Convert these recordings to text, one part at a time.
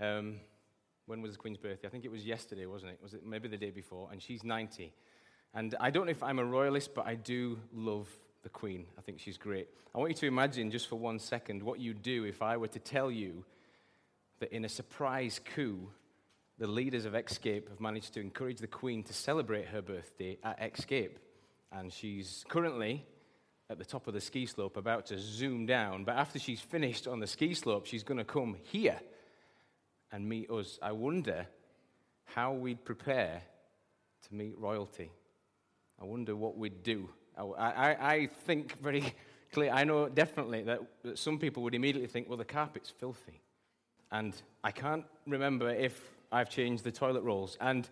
Um, when was the Queen's birthday? I think it was yesterday, wasn't it? Was it maybe the day before? And she's 90. And I don't know if I'm a royalist, but I do love the Queen. I think she's great. I want you to imagine just for one second what you'd do if I were to tell you that in a surprise coup, the leaders of Escape have managed to encourage the Queen to celebrate her birthday at Escape. And she's currently at the top of the ski slope about to zoom down. But after she's finished on the ski slope, she's going to come here and meet us. I wonder how we'd prepare to meet royalty. I wonder what we'd do. I, I, I think very clear, I know definitely that, that some people would immediately think, well, the carpet's filthy. And I can't remember if I've changed the toilet rolls. And,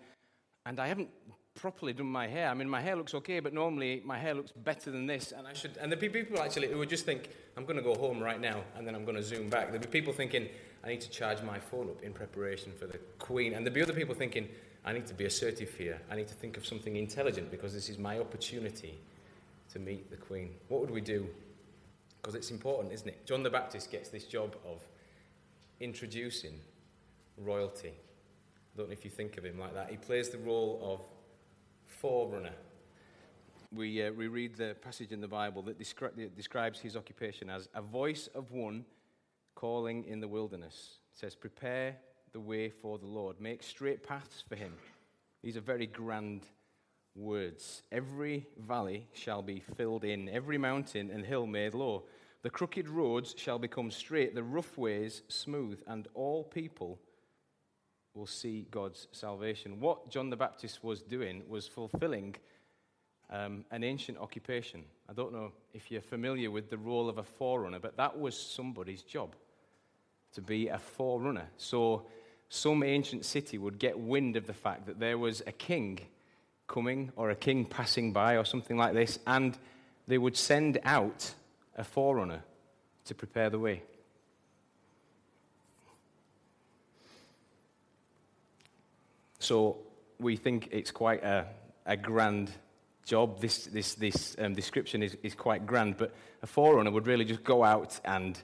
and I haven't properly done my hair. I mean, my hair looks okay, but normally my hair looks better than this. And I should. And there'd be people actually who would just think, I'm going to go home right now, and then I'm going to zoom back. There'd be people thinking, I need to charge my phone up in preparation for the Queen. And there'd be other people thinking, I need to be assertive here. I need to think of something intelligent because this is my opportunity to meet the Queen. What would we do? Because it's important, isn't it? John the Baptist gets this job of introducing royalty. I don't know if you think of him like that. He plays the role of forerunner. We, uh, we read the passage in the Bible that, descri- that describes his occupation as a voice of one calling in the wilderness. It says, Prepare the way for the Lord, make straight paths for him. These are very grand words. Every valley shall be filled in, every mountain and hill made low. The crooked roads shall become straight, the rough ways smooth, and all people will see God's salvation. What John the Baptist was doing was fulfilling um, an ancient occupation. I don't know if you're familiar with the role of a forerunner, but that was somebody's job to be a forerunner. So some ancient city would get wind of the fact that there was a king coming or a king passing by or something like this, and they would send out a forerunner to prepare the way. So we think it's quite a, a grand job. This, this, this um, description is, is quite grand, but a forerunner would really just go out and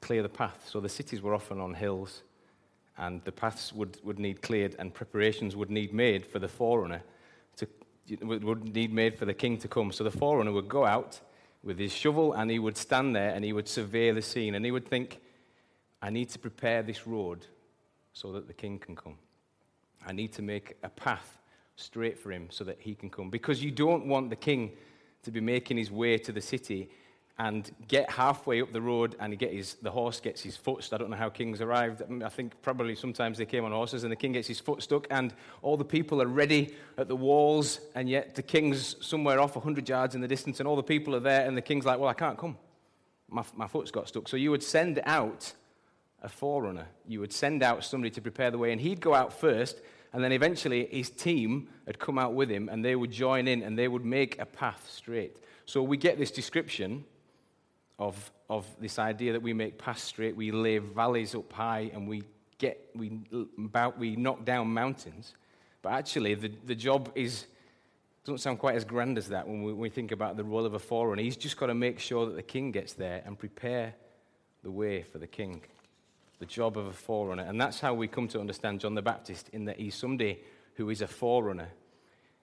clear the path. So the cities were often on hills, and the paths would, would need cleared, and preparations would need made for the forerunner to would need made for the king to come. So the forerunner would go out with his shovel and he would stand there and he would survey the scene and he would think, I need to prepare this road so that the king can come. I need to make a path straight for him so that he can come. Because you don't want the king to be making his way to the city and get halfway up the road and get his, the horse gets his foot stuck. I don't know how kings arrived. I think probably sometimes they came on horses and the king gets his foot stuck and all the people are ready at the walls and yet the king's somewhere off 100 yards in the distance and all the people are there and the king's like, well, I can't come. My, my foot's got stuck. So you would send out a forerunner. You would send out somebody to prepare the way, and he'd go out first, and then eventually his team had come out with him, and they would join in and they would make a path straight. So we get this description of, of this idea that we make paths straight, we lay valleys up high, and we, get, we, about, we knock down mountains. But actually, the, the job is doesn't sound quite as grand as that when we, when we think about the role of a forerunner. He's just got to make sure that the king gets there and prepare the way for the king the job of a forerunner. And that's how we come to understand John the Baptist in that he's somebody who is a forerunner.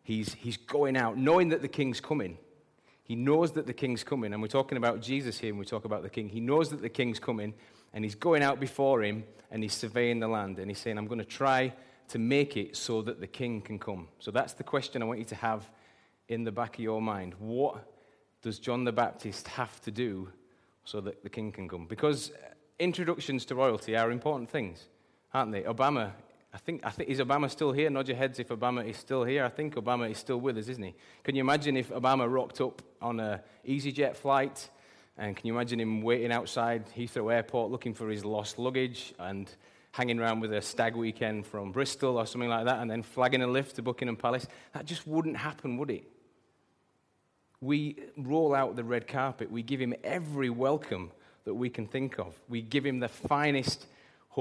He's, he's going out knowing that the king's coming. He knows that the king's coming. And we're talking about Jesus here when we talk about the king. He knows that the king's coming and he's going out before him and he's surveying the land and he's saying, I'm going to try to make it so that the king can come. So that's the question I want you to have in the back of your mind. What does John the Baptist have to do so that the king can come? Because introductions to royalty are important things, aren't they? Obama, I think, I think, is Obama still here? Nod your heads if Obama is still here. I think Obama is still with us, isn't he? Can you imagine if Obama rocked up on an EasyJet flight? And can you imagine him waiting outside Heathrow Airport looking for his lost luggage and hanging around with a stag weekend from Bristol or something like that and then flagging a lift to Buckingham Palace? That just wouldn't happen, would it? We roll out the red carpet. We give him every welcome that we can think of. We give him the finest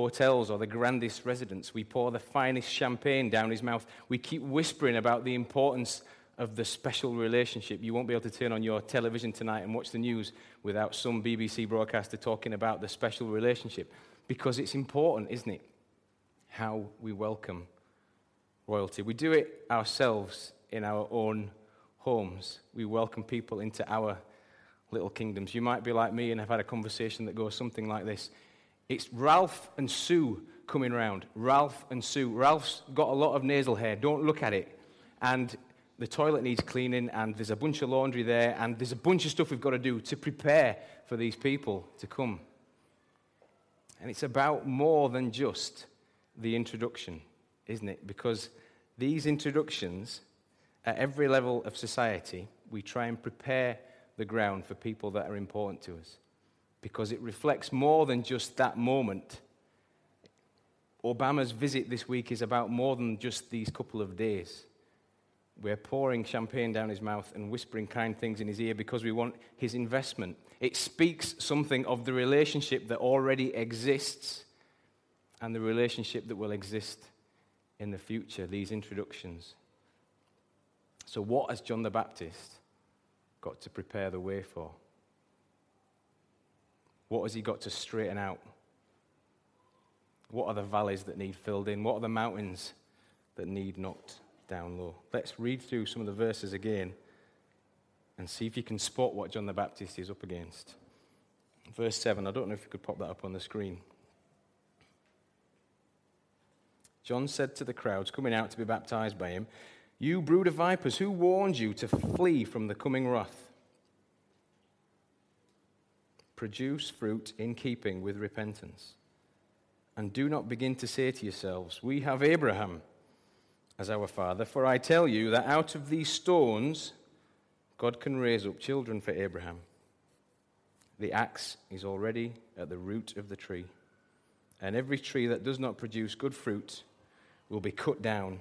hotels or the grandest residence. We pour the finest champagne down his mouth. We keep whispering about the importance of the special relationship. You won't be able to turn on your television tonight and watch the news without some BBC broadcaster talking about the special relationship because it's important, isn't it? how we welcome royalty. We do it ourselves in our own homes. We welcome people into our little kingdoms. You might be like me and have had a conversation that goes something like this It's Ralph and Sue coming round. Ralph and Sue. Ralph's got a lot of nasal hair. Don't look at it. And the toilet needs cleaning, and there's a bunch of laundry there, and there's a bunch of stuff we've got to do to prepare for these people to come. And it's about more than just the introduction, isn't it? Because these introductions, at every level of society, we try and prepare the ground for people that are important to us. Because it reflects more than just that moment. Obama's visit this week is about more than just these couple of days. We're pouring champagne down his mouth and whispering kind things in his ear because we want his investment. It speaks something of the relationship that already exists and the relationship that will exist in the future, these introductions. So, what has John the Baptist got to prepare the way for? What has he got to straighten out? What are the valleys that need filled in? What are the mountains that need knocked down low. Let's read through some of the verses again and see if you can spot what John the Baptist is up against. Verse 7, I don't know if you could pop that up on the screen. John said to the crowds coming out to be baptized by him, You brood of vipers, who warned you to flee from the coming wrath? Produce fruit in keeping with repentance. And do not begin to say to yourselves, We have Abraham as our Father. For I tell you that out of these stones, God can raise up children for Abraham. The axe is already at the root of the tree, and every tree that does not produce good fruit will be cut down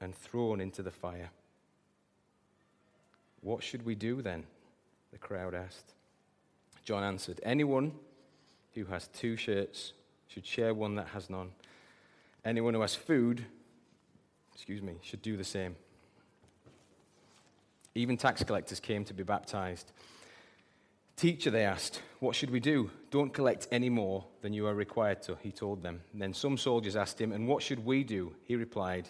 and thrown into the fire. What should we do then? The crowd asked. John answered, Anyone who has two shirts should share one that has none. Anyone who has food excuse me, should do the same. Even tax collectors came to be baptized. Teacher, they asked, what should we do? Don't collect any more than you are required to, he told them. And then some soldiers asked him, and what should we do? He replied,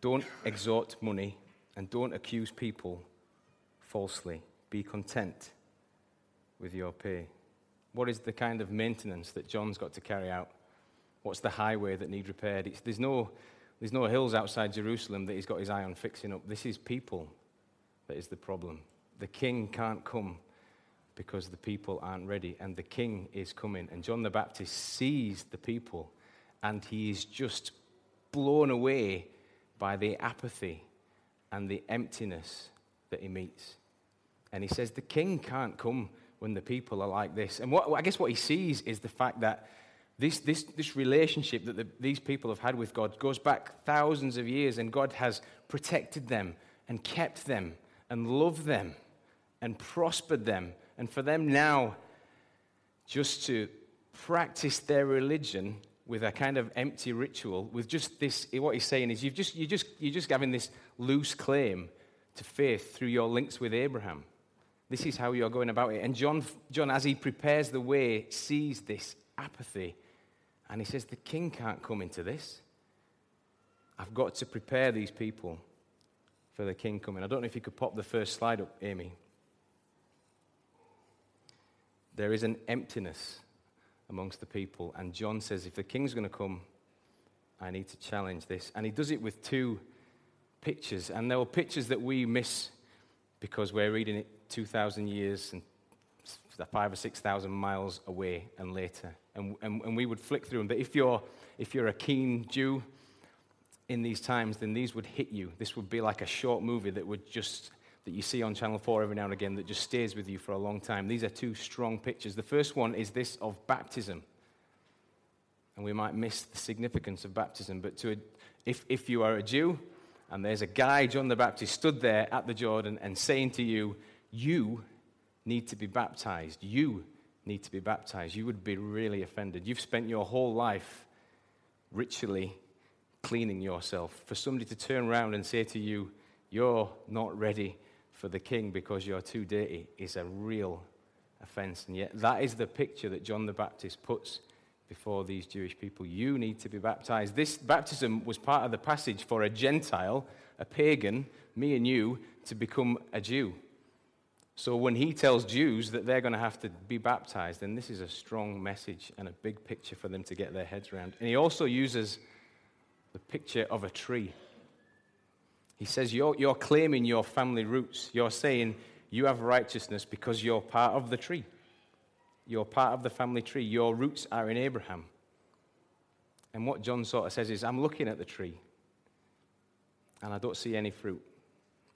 don't extort money and don't accuse people falsely. Be content with your pay. What is the kind of maintenance that John's got to carry out? What's the highway that needs repaired? It's, there's no there's no hills outside Jerusalem that he's got his eye on fixing up. This is people that is the problem. The king can't come because the people aren't ready, and the king is coming. And John the Baptist sees the people, and he is just blown away by the apathy and the emptiness that he meets. And he says, The king can't come when the people are like this. And what, I guess what he sees is the fact that this, this, this relationship that the, these people have had with God goes back thousands of years, and God has protected them and kept them and loved them and prospered them. And for them now, just to practice their religion with a kind of empty ritual, with just this, what he's saying is you've just, you're, just, you're just having this loose claim to faith through your links with Abraham. This is how you're going about it. And John, John, as he prepares the way, sees this apathy and he says, The king can't come into this. I've got to prepare these people for the king coming. I don't know if you could pop the first slide up, Amy. There is an emptiness amongst the people. And John says, If the king's going to come, I need to challenge this. And he does it with two pictures. And there were pictures that we miss because we're reading it 2,000 years and five or 6,000 miles away and later and, and, and we would flick through them. But if you're, if you're a keen Jew in these times, then these would hit you. This would be like a short movie that would just that you see on Channel 4 every now and again that just stays with you for a long time. These are two strong pictures. The first one is this of baptism. And we might miss the significance of baptism, but to a, if, if you are a Jew and there's a guy, John the Baptist, stood there at the Jordan and saying to you, You need to be baptized. You need to be baptized, you would be really offended. You've spent your whole life ritually cleaning yourself. For somebody to turn around and say to you, You're not ready for the king because you're too dirty, is a real offense. And yet, that is the picture that John the Baptist puts before these Jewish people. You need to be baptized. This baptism was part of the passage for a Gentile, a pagan, me and you, to become a Jew. So when he tells Jews that they're going to have to be baptized, then this is a strong message and a big picture for them to get their heads around. And he also uses the picture of a tree. He says, You're, you're claiming your family roots. You're saying you have righteousness because you're part of the tree. You're part of the family tree. Your roots are in Abraham. And what John sort of says is, I'm looking at the tree and I don't see any fruit.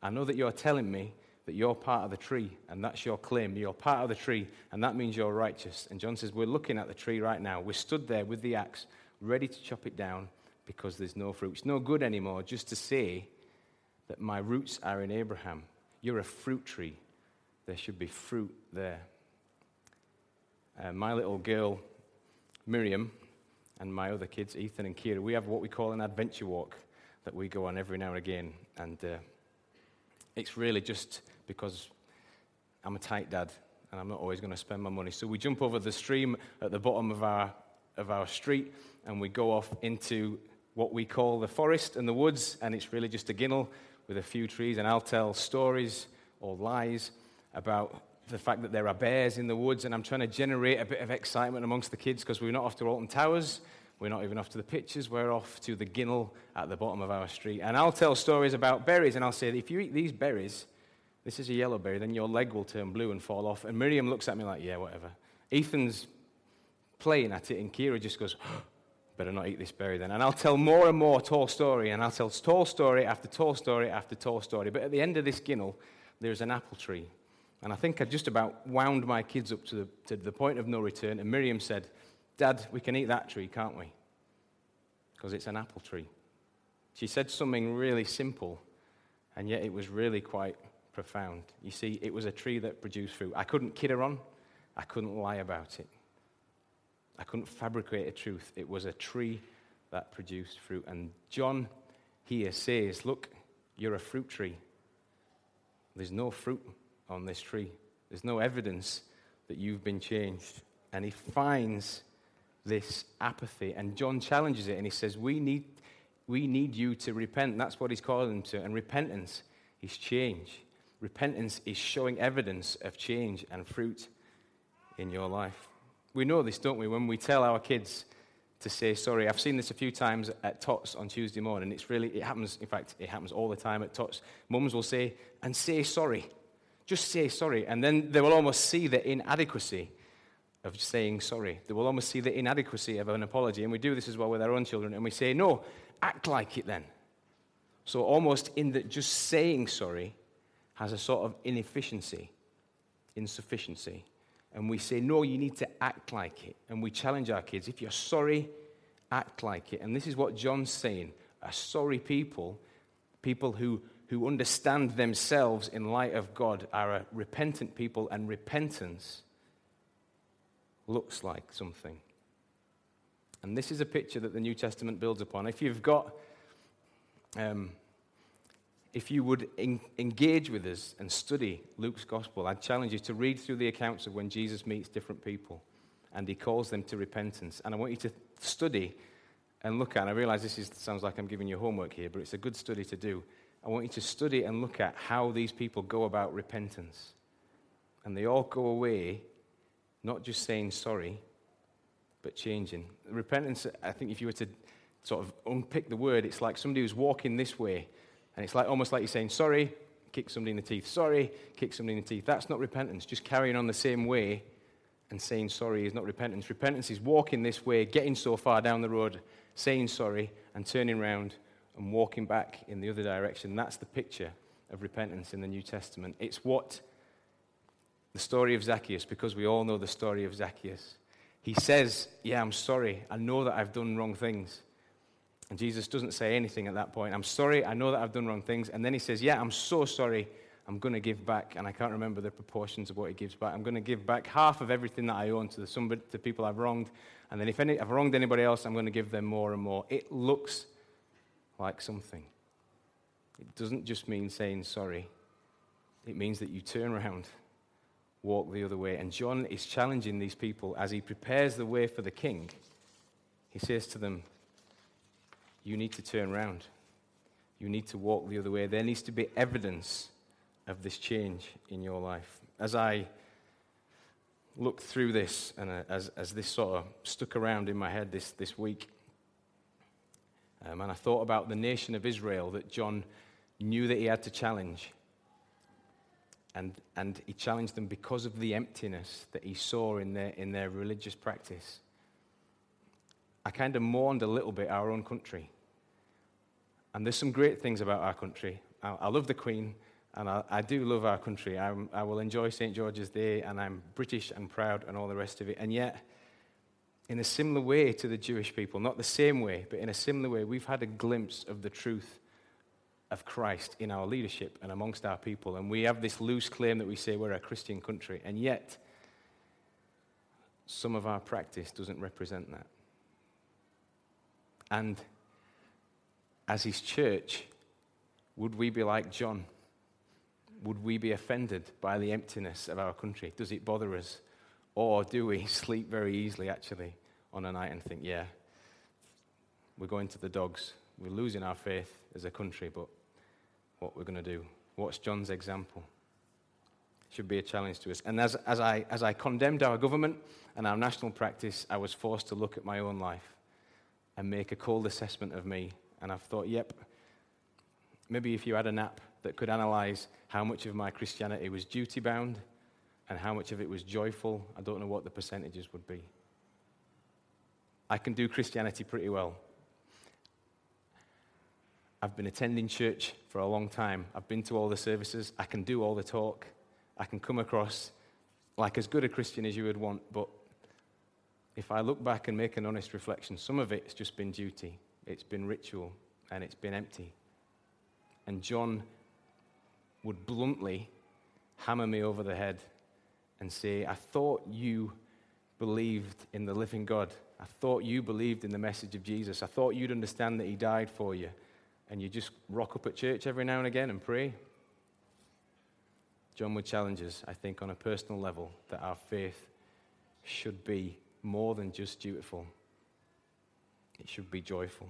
I know that you're telling me that you're part of the tree and that's your claim. You're part of the tree and that means you're righteous. And John says, We're looking at the tree right now. We're stood there with the axe, ready to chop it down because there's no fruit. It's no good anymore just to say that my roots are in Abraham. You're a fruit tree. There should be fruit there. Uh, my little girl, Miriam, and my other kids, Ethan and Kira, we have what we call an adventure walk that we go on every now and again. And uh, it's really just because I'm a tight dad and I'm not always going to spend my money. So we jump over the stream at the bottom of our, of our street and we go off into what we call the forest and the woods. And it's really just a ginnel with a few trees. And I'll tell stories or lies about the fact that there are bears in the woods, and I'm trying to generate a bit of excitement amongst the kids because we're not off to Alton Towers, we're not even off to the pictures, we're off to the Ginnel at the bottom of our street. And I'll tell stories about berries, and I'll say, if you eat these berries, this is a yellow berry, then your leg will turn blue and fall off. And Miriam looks at me like, yeah, whatever. Ethan's playing at it, and Kira just goes, better not eat this berry then. And I'll tell more and more tall story, and I'll tell tall story after tall story after tall story. But at the end of this Ginnel, there's an apple tree. And I think I just about wound my kids up to the, to the point of no return. And Miriam said, Dad, we can eat that tree, can't we? Because it's an apple tree. She said something really simple, and yet it was really quite profound. You see, it was a tree that produced fruit. I couldn't kid her on, I couldn't lie about it. I couldn't fabricate a truth. It was a tree that produced fruit. And John here says, Look, you're a fruit tree. There's no fruit on this tree. There's no evidence that you've been changed. And he finds this apathy. And John challenges it and he says, We need, we need you to repent. That's what he's calling them to. And repentance is change. Repentance is showing evidence of change and fruit in your life. We know this, don't we? When we tell our kids to say sorry. I've seen this a few times at Tots on Tuesday morning. It's really, it happens, in fact, it happens all the time at Tots. Mums will say, and say sorry. Just say sorry. And then they will almost see the inadequacy of saying sorry. They will almost see the inadequacy of an apology. And we do this as well with our own children. And we say, no, act like it then. So almost in that just saying sorry has a sort of inefficiency, insufficiency. And we say, no, you need to act like it. And we challenge our kids if you're sorry, act like it. And this is what John's saying. A sorry people, people who who understand themselves in light of God are a repentant people, and repentance looks like something. And this is a picture that the New Testament builds upon. If you've got, um, if you would en- engage with us and study Luke's gospel, I'd challenge you to read through the accounts of when Jesus meets different people and he calls them to repentance. And I want you to study and look at, and I realize this is, sounds like I'm giving you homework here, but it's a good study to do. I want you to study and look at how these people go about repentance. And they all go away not just saying sorry, but changing. Repentance, I think if you were to sort of unpick the word, it's like somebody who's walking this way, and it's like almost like you're saying sorry, kick somebody in the teeth, sorry, kick somebody in the teeth. That's not repentance. Just carrying on the same way and saying sorry is not repentance. Repentance is walking this way, getting so far down the road, saying sorry, and turning around and walking back in the other direction. That's the picture of repentance in the New Testament. It's what the story of Zacchaeus, because we all know the story of Zacchaeus. He says, Yeah, I'm sorry. I know that I've done wrong things. And Jesus doesn't say anything at that point. I'm sorry. I know that I've done wrong things. And then he says, Yeah, I'm so sorry. I'm going to give back. And I can't remember the proportions of what he gives back. I'm going to give back half of everything that I own to the, somebody, to people I've wronged. And then if any, I've wronged anybody else, I'm going to give them more and more. It looks like something. It doesn't just mean saying sorry, it means that you turn around, walk the other way. And John is challenging these people as he prepares the way for the king He says to them, You need to turn around. You need to walk the other way. There needs to be evidence of this change in your life. As I looked through this and uh, as, as this sort of stuck around in my head this, this week, um, and I thought about the nation of Israel that John knew that he had to challenge. And, and he challenged them because of the emptiness that he saw in their, in their religious practice. I kind of mourned a little bit our own country. And there's some great things about our country. I, I love the Queen, and I, I do love our country. I, I will enjoy St. George's Day, and I'm British and proud and all the rest of it. And yet, in a similar way to the Jewish people, not the same way, but in a similar way, we've had a glimpse of the truth of Christ in our leadership and amongst our people. And we have this loose claim that we say we're a Christian country, and yet some of our practice doesn't represent that. And as his church, would we be like John? Would we be offended by the emptiness of our country? Does it bother us? Or do we sleep very easily, actually, on a night and think, yeah, we're going to the dogs. We're losing our faith as a country, but what we're going to do. What's John's example? Should be a challenge to us. And as, as, I, as I condemned our government and our national practice, I was forced to look at my own life and make a cold assessment of me. And I've thought, yep, maybe if you had an app that could analyze how much of my Christianity was duty bound and how much of it was joyful, I don't know what the percentages would be. I can do Christianity pretty well. I've been attending church for a long time. I've been to all the services. I can do all the talk. I can come across like as good a Christian as you would want. But if I look back and make an honest reflection, some of it's just been duty, it's been ritual, and it's been empty. And John would bluntly hammer me over the head and say, I thought you believed in the living God. I thought you believed in the message of Jesus. I thought you'd understand that He died for you and you just rock up at church every now and again and pray. John would challenge us, I think, on a personal level, that our faith should be more than just dutiful, it should be joyful.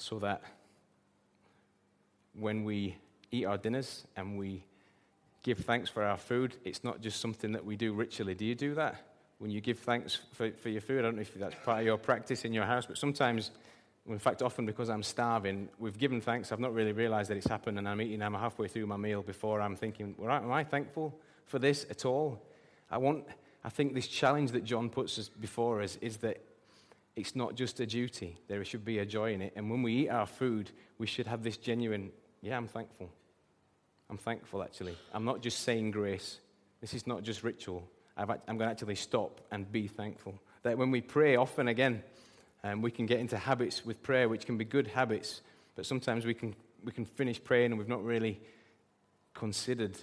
So that when we eat our dinners and we give thanks for our food, it's not just something that we do ritually. Do you do that? when you give thanks for, for your food. I don't know if that's part of your practice in your house, but sometimes, in fact, often because I'm starving, we've given thanks. I've not really realized that it's happened, and I'm eating, I'm halfway through my meal before I'm thinking, well, am I thankful for this at all? I want, I think this challenge that John puts us before us is that it's not just a duty, there should be a joy in it. And when we eat our food, we should have this genuine, yeah, I'm thankful. I'm thankful, actually. I'm not just saying grace. This is not just ritual. i am going to actually stop and be thankful. That when we pray, often again, um, we can get into habits with prayer, which can be good habits, but sometimes we can, we can finish praying and we've not really considered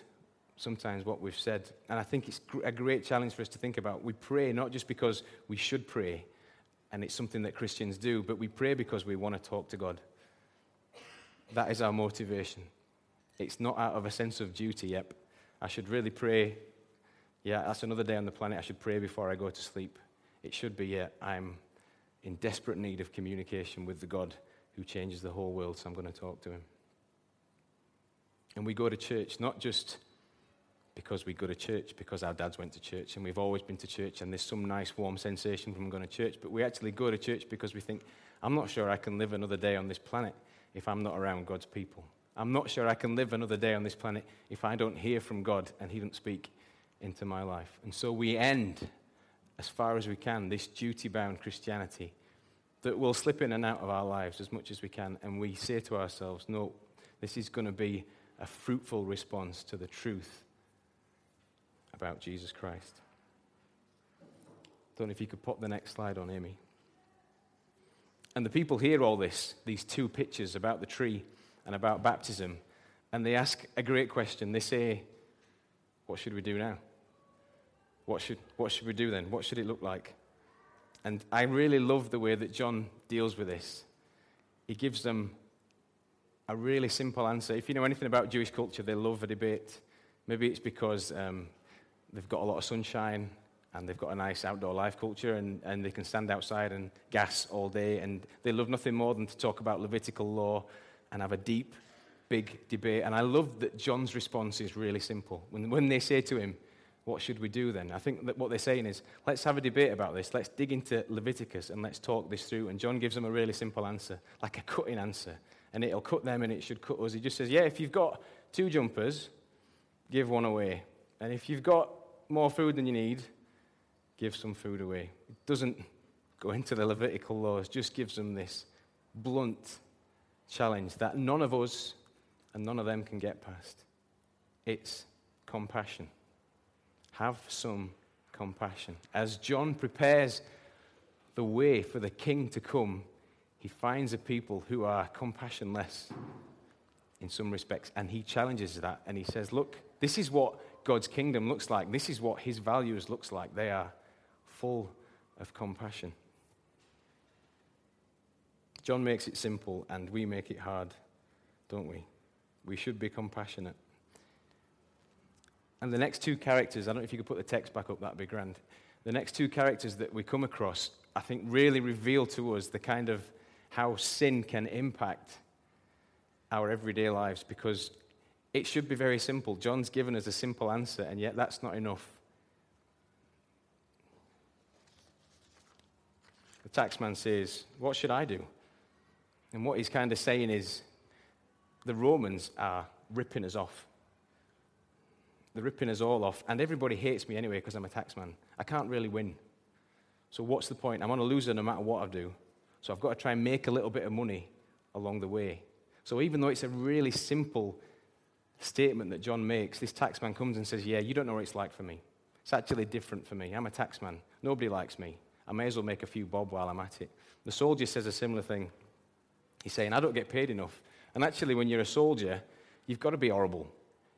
sometimes what we've said. And I think it's a great challenge for us to think about. We pray not just because we should pray, and it's something that Christians do, but we pray because we want to talk to God. That is our motivation. It's not out of a sense of duty, yep. I should really pray yeah, that's another day on the planet. I should pray before I go to sleep. It should be, yeah, I'm in desperate need of communication with the God who changes the whole world, so I'm going to talk to him. And we go to church not just because we go to church, because our dads went to church and we've always been to church and there's some nice warm sensation from going to church, but we actually go to church because we think, I'm not sure I can live another day on this planet if I'm not around God's people. I'm not sure I can live another day on this planet if I don't hear from God and He doesn't speak into my life. And so we end, as far as we can, this duty bound Christianity that will slip in and out of our lives as much as we can. And we say to ourselves, no, this is going to be a fruitful response to the truth about Jesus Christ. Don't know if you could pop the next slide on, Amy. And the people hear all this, these two pictures about the tree and about baptism, and they ask a great question. They say, What should we do now? What should, what should we do then? What should it look like? And I really love the way that John deals with this. He gives them a really simple answer. If you know anything about Jewish culture, they love a debate. Maybe it's because um, they've got a lot of sunshine and they've got a nice outdoor life culture and, and they can stand outside and gas all day and they love nothing more than to talk about Levitical law and have a deep, big debate. And I love that John's response is really simple. When, when they say to him, What should we do then? I think that what they're saying is, Let's have a debate about this. Let's dig into Leviticus and let's talk this through. And John gives them a really simple answer, like a cutting answer. And it'll cut them and it should cut us. He just says, Yeah, if you've got two jumpers, give one away. And if you've got more food than you need, give some food away. It doesn't go into the Levitical laws, just gives them this blunt challenge that none of us and none of them can get past. It's compassion. Have some compassion. As John prepares the way for the king to come, he finds a people who are compassionless in some respects, and he challenges that and he says, Look, this is what God's kingdom looks like. This is what his values looks like. They are full of compassion. John makes it simple and we make it hard, don't we? We should be compassionate. And the next two characters, I don't know if you could put the text back up, that'd be grand. The next two characters that we come across, I think, really reveal to us the kind of how sin can impact our everyday lives because it should be very simple. John's given us a simple answer, and yet that's not enough. The taxman says, What should I do? And what he's kind of saying is, the Romans are ripping us off. They're ripping us all off. And everybody hates me anyway because I'm a taxman. I can't really win. So what's the point? I'm on a loser no matter what I do. So I've got to try and make a little bit of money along the way. So even though it's a really simple statement that John makes, this taxman comes and says, Yeah, you don't know what it's like for me. It's actually different for me. I'm a taxman. Nobody likes me. I may as well make a few bob while I'm at it. The soldier says a similar thing. He's saying, I don't get paid enough. And actually, when you're a soldier, you've got to be horrible.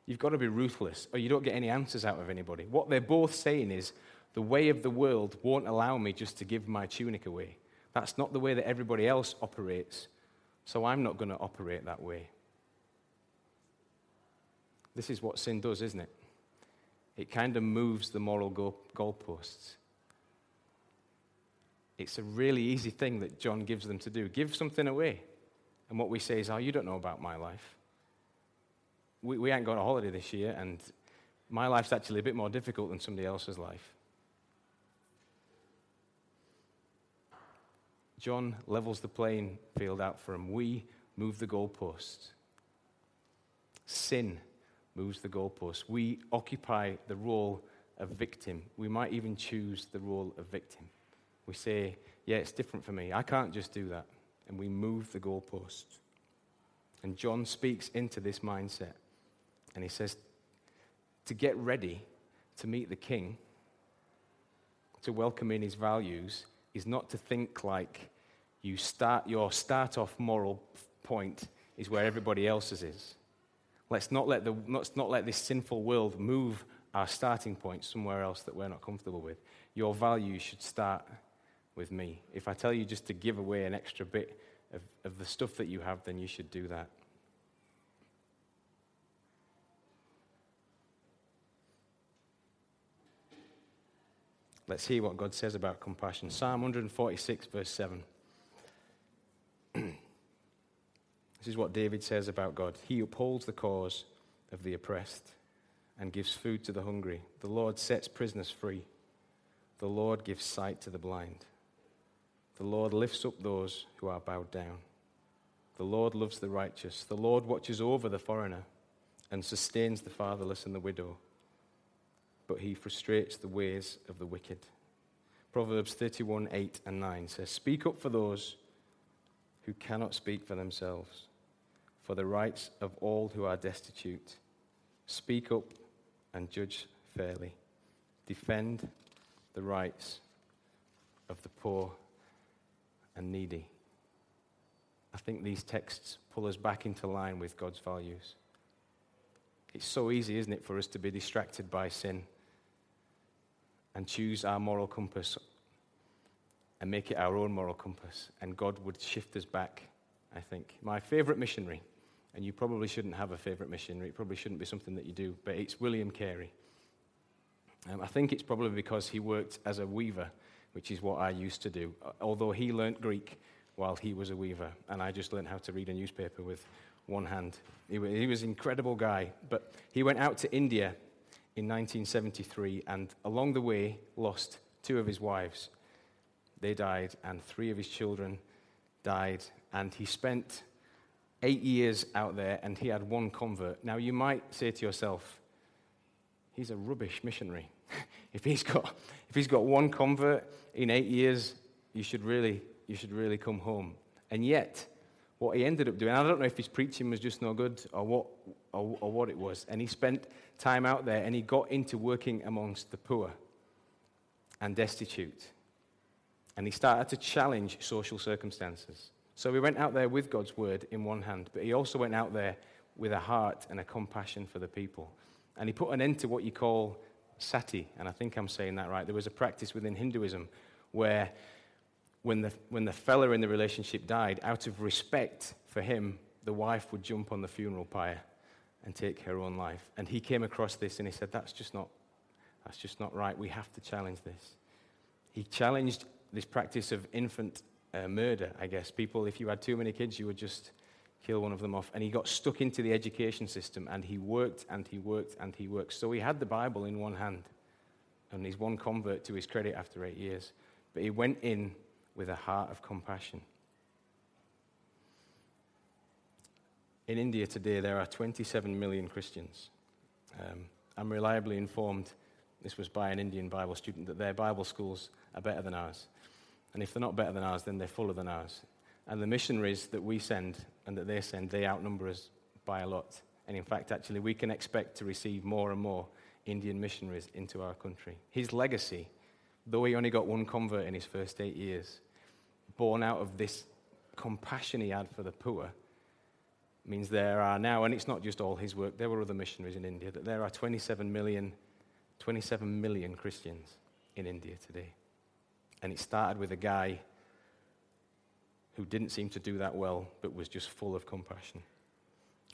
You've got to be ruthless, or you don't get any answers out of anybody. What they're both saying is, the way of the world won't allow me just to give my tunic away. That's not the way that everybody else operates, so I'm not going to operate that way. This is what sin does, isn't it? It kind of moves the moral goalposts. It's a really easy thing that John gives them to do. Give something away. And what we say is, oh, you don't know about my life. We, we ain't going on holiday this year, and my life's actually a bit more difficult than somebody else's life. John levels the playing field out for him. We move the goalposts. Sin moves the goalposts. We occupy the role of victim. We might even choose the role of victim. We say, yeah, it's different for me. I can't just do that. And we move the goalposts. And John speaks into this mindset. And he says, to get ready to meet the king, to welcome in his values, is not to think like you start, your start off moral point is where everybody else's is. Let's not let, the, let's not let this sinful world move our starting point somewhere else that we're not comfortable with. Your values should start with me. If I tell you just to give away an extra bit of, of the stuff that you have, then you should do that. Let's hear what God says about compassion. Psalm 146, verse 7. this is what David says about God. He upholds the cause of the oppressed and gives food to the hungry. The Lord sets prisoners free. The Lord gives sight to the blind. The Lord lifts up those who are bowed down. The Lord loves the righteous. The Lord watches over the foreigner and sustains the fatherless and the widow. But he frustrates the ways of the wicked. Proverbs 31 8 and 9 says, Speak up for those who cannot speak for themselves, for the rights of all who are destitute. Speak up and judge fairly. Defend the rights of the poor and needy. I think these texts pull us back into line with God's values. It's so easy, isn't it, for us to be distracted by sin and choose our moral compass and make it our own moral compass. And God would shift us back, I think. My favorite missionary, and you probably shouldn't have a favorite missionary, it probably shouldn't be something that you do, but it's William Carey. Um, I think it's probably because he worked as a weaver, which is what I used to do, although he learnt Greek while he was a weaver, and I just learned how to read a newspaper with one hand. He, he was an incredible guy, but he went out to India in 1973 and along the way lost two of his wives. They died, and three of his children died, and he spent eight years out there and he had one convert. Now, you might say to yourself, he's a rubbish missionary. if, he's got, if he's got one convert in eight years, you should really, you should really come home. And yet, what he ended up doing, I don't know if his preaching was just no good or what, or, or what it was, and he spent time out there and he got into working amongst the poor and destitute. And he started to challenge social circumstances. So he went out there with God's word in one hand, but he also went out there with a heart and a compassion for the people. And he put an end to what you call sati, and I think I'm saying that right. There was a practice within Hinduism where when the, when the fella in the relationship died, out of respect for him, the wife would jump on the funeral pyre and take her own life. And he came across this and he said, That's just not, that's just not right. We have to challenge this. He challenged this practice of infant uh, murder, I guess. People, if you had too many kids, you would just kill one of them off. And he got stuck into the education system and he worked and he worked and he worked. So he had the Bible in one hand and he's one convert to his credit after eight years. But he went in with a heart of compassion. In India today, there are 27 million Christians. Um, I'm reliably informed, this was by an Indian Bible student, that their Bible schools are better than ours. And if they're not better than ours, then they're fuller than ours. And the missionaries that we send and that they send, they outnumber us by a lot. And in fact, actually, we can expect to receive more and more Indian missionaries into our country. His legacy, though he only got one convert in his first eight years, born out of this compassion he had for the poor, means there are now, and it's not just all his work, there were other missionaries in India, that there are 27 million, 27 million Christians in India today. And it started with a guy who didn't seem to do that well, but was just full of compassion.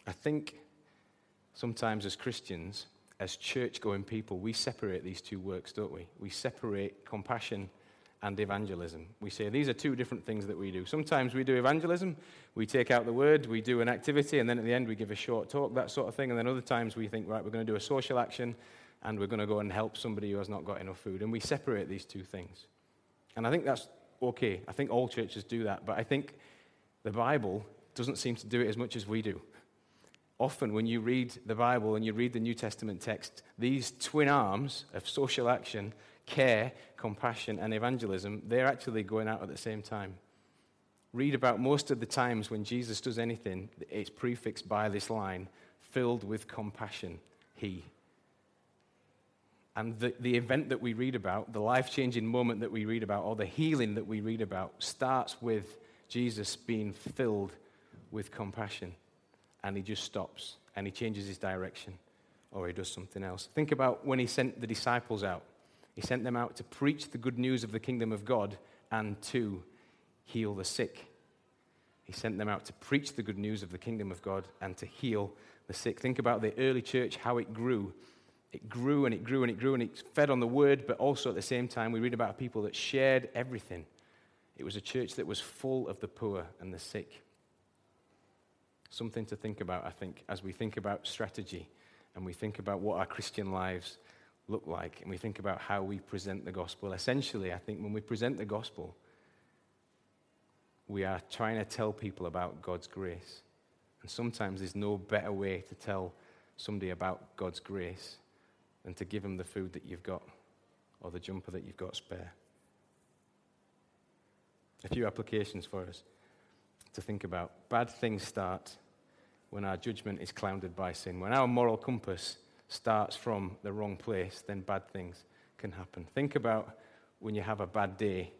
I think sometimes as Christians, as church going people, we separate these two works, don't we? We separate compassion and evangelism. We say these are two different things that we do. Sometimes we do evangelism, we take out the word, we do an activity, and then at the end we give a short talk, that sort of thing. And then other times we think, right, we're going to do a social action and we're going to go and help somebody who has not got enough food. And we separate these two things. And I think that's okay. I think all churches do that. But I think the Bible doesn't seem to do it as much as we do. Often, when you read the Bible and you read the New Testament text, these twin arms of social action, care, compassion, and evangelism, they're actually going out at the same time. Read about most of the times when Jesus does anything, it's prefixed by this line filled with compassion, he. And the, the event that we read about, the life changing moment that we read about, or the healing that we read about, starts with Jesus being filled with compassion. And he just stops and he changes his direction or he does something else. Think about when he sent the disciples out. He sent them out to preach the good news of the kingdom of God and to heal the sick. He sent them out to preach the good news of the kingdom of God and to heal the sick. Think about the early church, how it grew it grew and it grew and it grew and it fed on the word, but also at the same time, we read about people that shared everything. It was a church that was full of the poor and the sick. Something to think about, I think, as we think about strategy and we think about what our Christian lives look like and we think about how we present the gospel. Essentially, I think when we present the gospel, we are trying to tell people about God's grace. And sometimes there's no better way to tell somebody about God's grace and to give them the food that you've got or the jumper that you've got spare. A few applications for us to think about. Bad things start when our judgment is clouded by sin. When our moral compass starts from the wrong place, then bad things can happen. Think about when you have a bad day.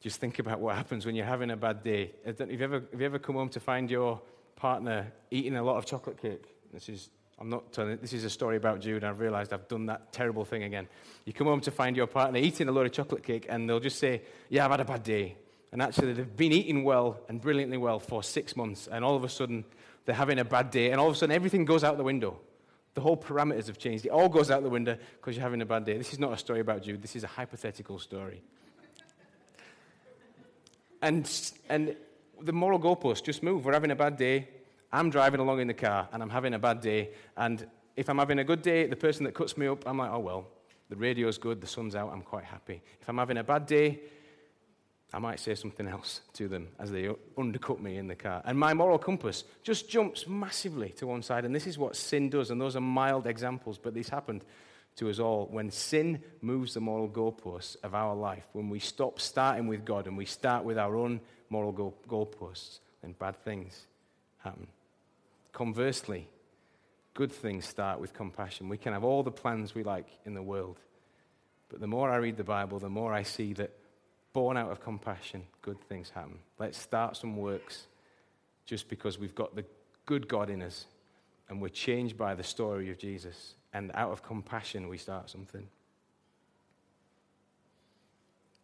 Just think about what happens when you're having a bad day. Have you ever, have you ever come home to find your partner eating a lot of chocolate cake? This is I'm not telling this is a story about Jude, and I've realized I've done that terrible thing again. You come home to find your partner eating a load of chocolate cake, and they'll just say, Yeah, I've had a bad day. And actually, they've been eating well and brilliantly well for six months, and all of a sudden, they're having a bad day, and all of a sudden, everything goes out the window. The whole parameters have changed. It all goes out the window because you're having a bad day. This is not a story about Jude, this is a hypothetical story. and, and the moral goalposts just move. We're having a bad day. I'm driving along in the car and I'm having a bad day. And if I'm having a good day, the person that cuts me up, I'm like, oh well, the radio's good, the sun's out, I'm quite happy. If I'm having a bad day, I might say something else to them as they undercut me in the car. And my moral compass just jumps massively to one side. And this is what sin does. And those are mild examples, but this happened to us all. When sin moves the moral goalposts of our life, when we stop starting with God and we start with our own moral goal- goalposts, then bad things happen. Conversely, good things start with compassion. We can have all the plans we like in the world. But the more I read the Bible, the more I see that born out of compassion, good things happen. Let's start some works just because we've got the good God in us and we're changed by the story of Jesus. And out of compassion, we start something.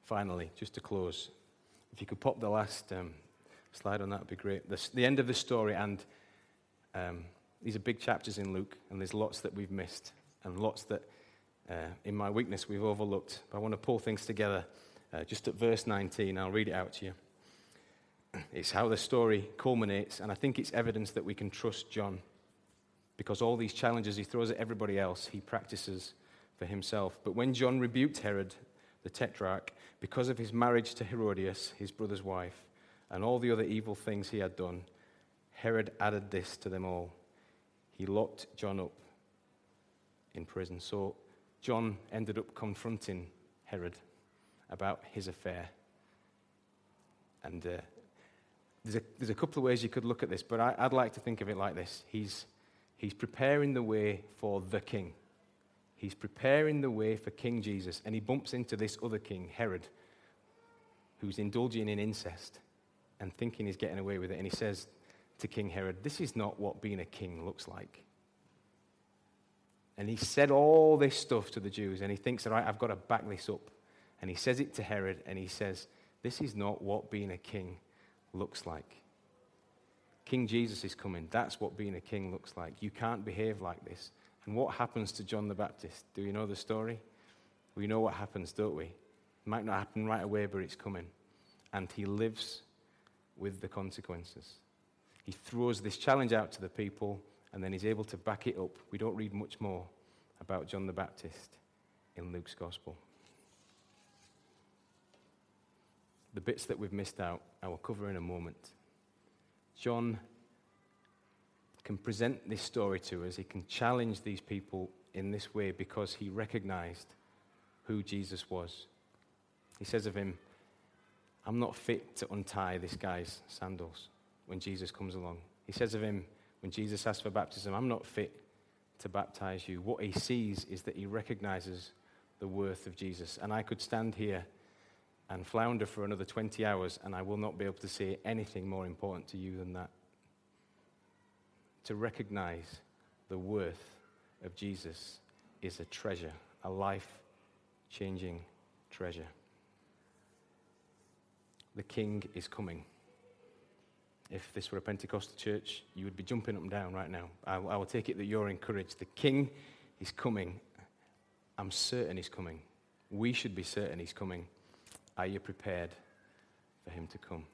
Finally, just to close, if you could pop the last um, slide on that, would be great. The, the, end of the story, and um, these are big chapters in Luke, and there's lots that we've missed, and lots that, uh, in my weakness, we've overlooked. But I want to pull things together uh, just at verse 19, I'll read it out to you. It's how the story culminates, and I think it's evidence that we can trust John because all these challenges he throws at everybody else, he practices for himself. But when John rebuked Herod, the tetrarch, because of his marriage to Herodias, his brother's wife, and all the other evil things he had done, Herod added this to them all. He locked John up in prison. So John ended up confronting Herod about his affair. And uh, there's, a, there's a couple of ways you could look at this, but I, I'd like to think of it like this he's, he's preparing the way for the king. He's preparing the way for King Jesus, and he bumps into this other king, Herod, who's indulging in incest and thinking he's getting away with it. And he says to King Herod, This is not what being a king looks like. And he said all this stuff to the Jews, and he thinks, All right, I've got to back this up. And he says it to Herod, and he says, This is not what being a king looks like. King Jesus is coming. That's what being a king looks like. You can't behave like this. And what happens to John the Baptist? Do you know the story? We know what happens, don't we? It might not happen right away, but it's coming. And he lives with the consequences. He throws this challenge out to the people, and then he's able to back it up. We don't read much more about John the Baptist in Luke's gospel. the bits that we've missed out, I will cover in a moment. John can present this story to us. He can challenge these people in this way because he recognized who Jesus was. He says of him, I'm not fit to untie this guy's sandals when Jesus comes along. He says of him, when Jesus asks for baptism, I'm not fit to baptize you. What he sees is that he recognizes the worth of Jesus. And I could stand here and flounder for another 20 hours, and I will not be able to say anything more important to you than that. To recognize the worth of Jesus is a treasure, a life changing treasure. The King is coming. If this were a Pentecostal church, you would be jumping up and down right now. I, I will take it that you're encouraged. The King is coming. I'm certain he's coming. We should be certain he's coming. Are you prepared for him to come?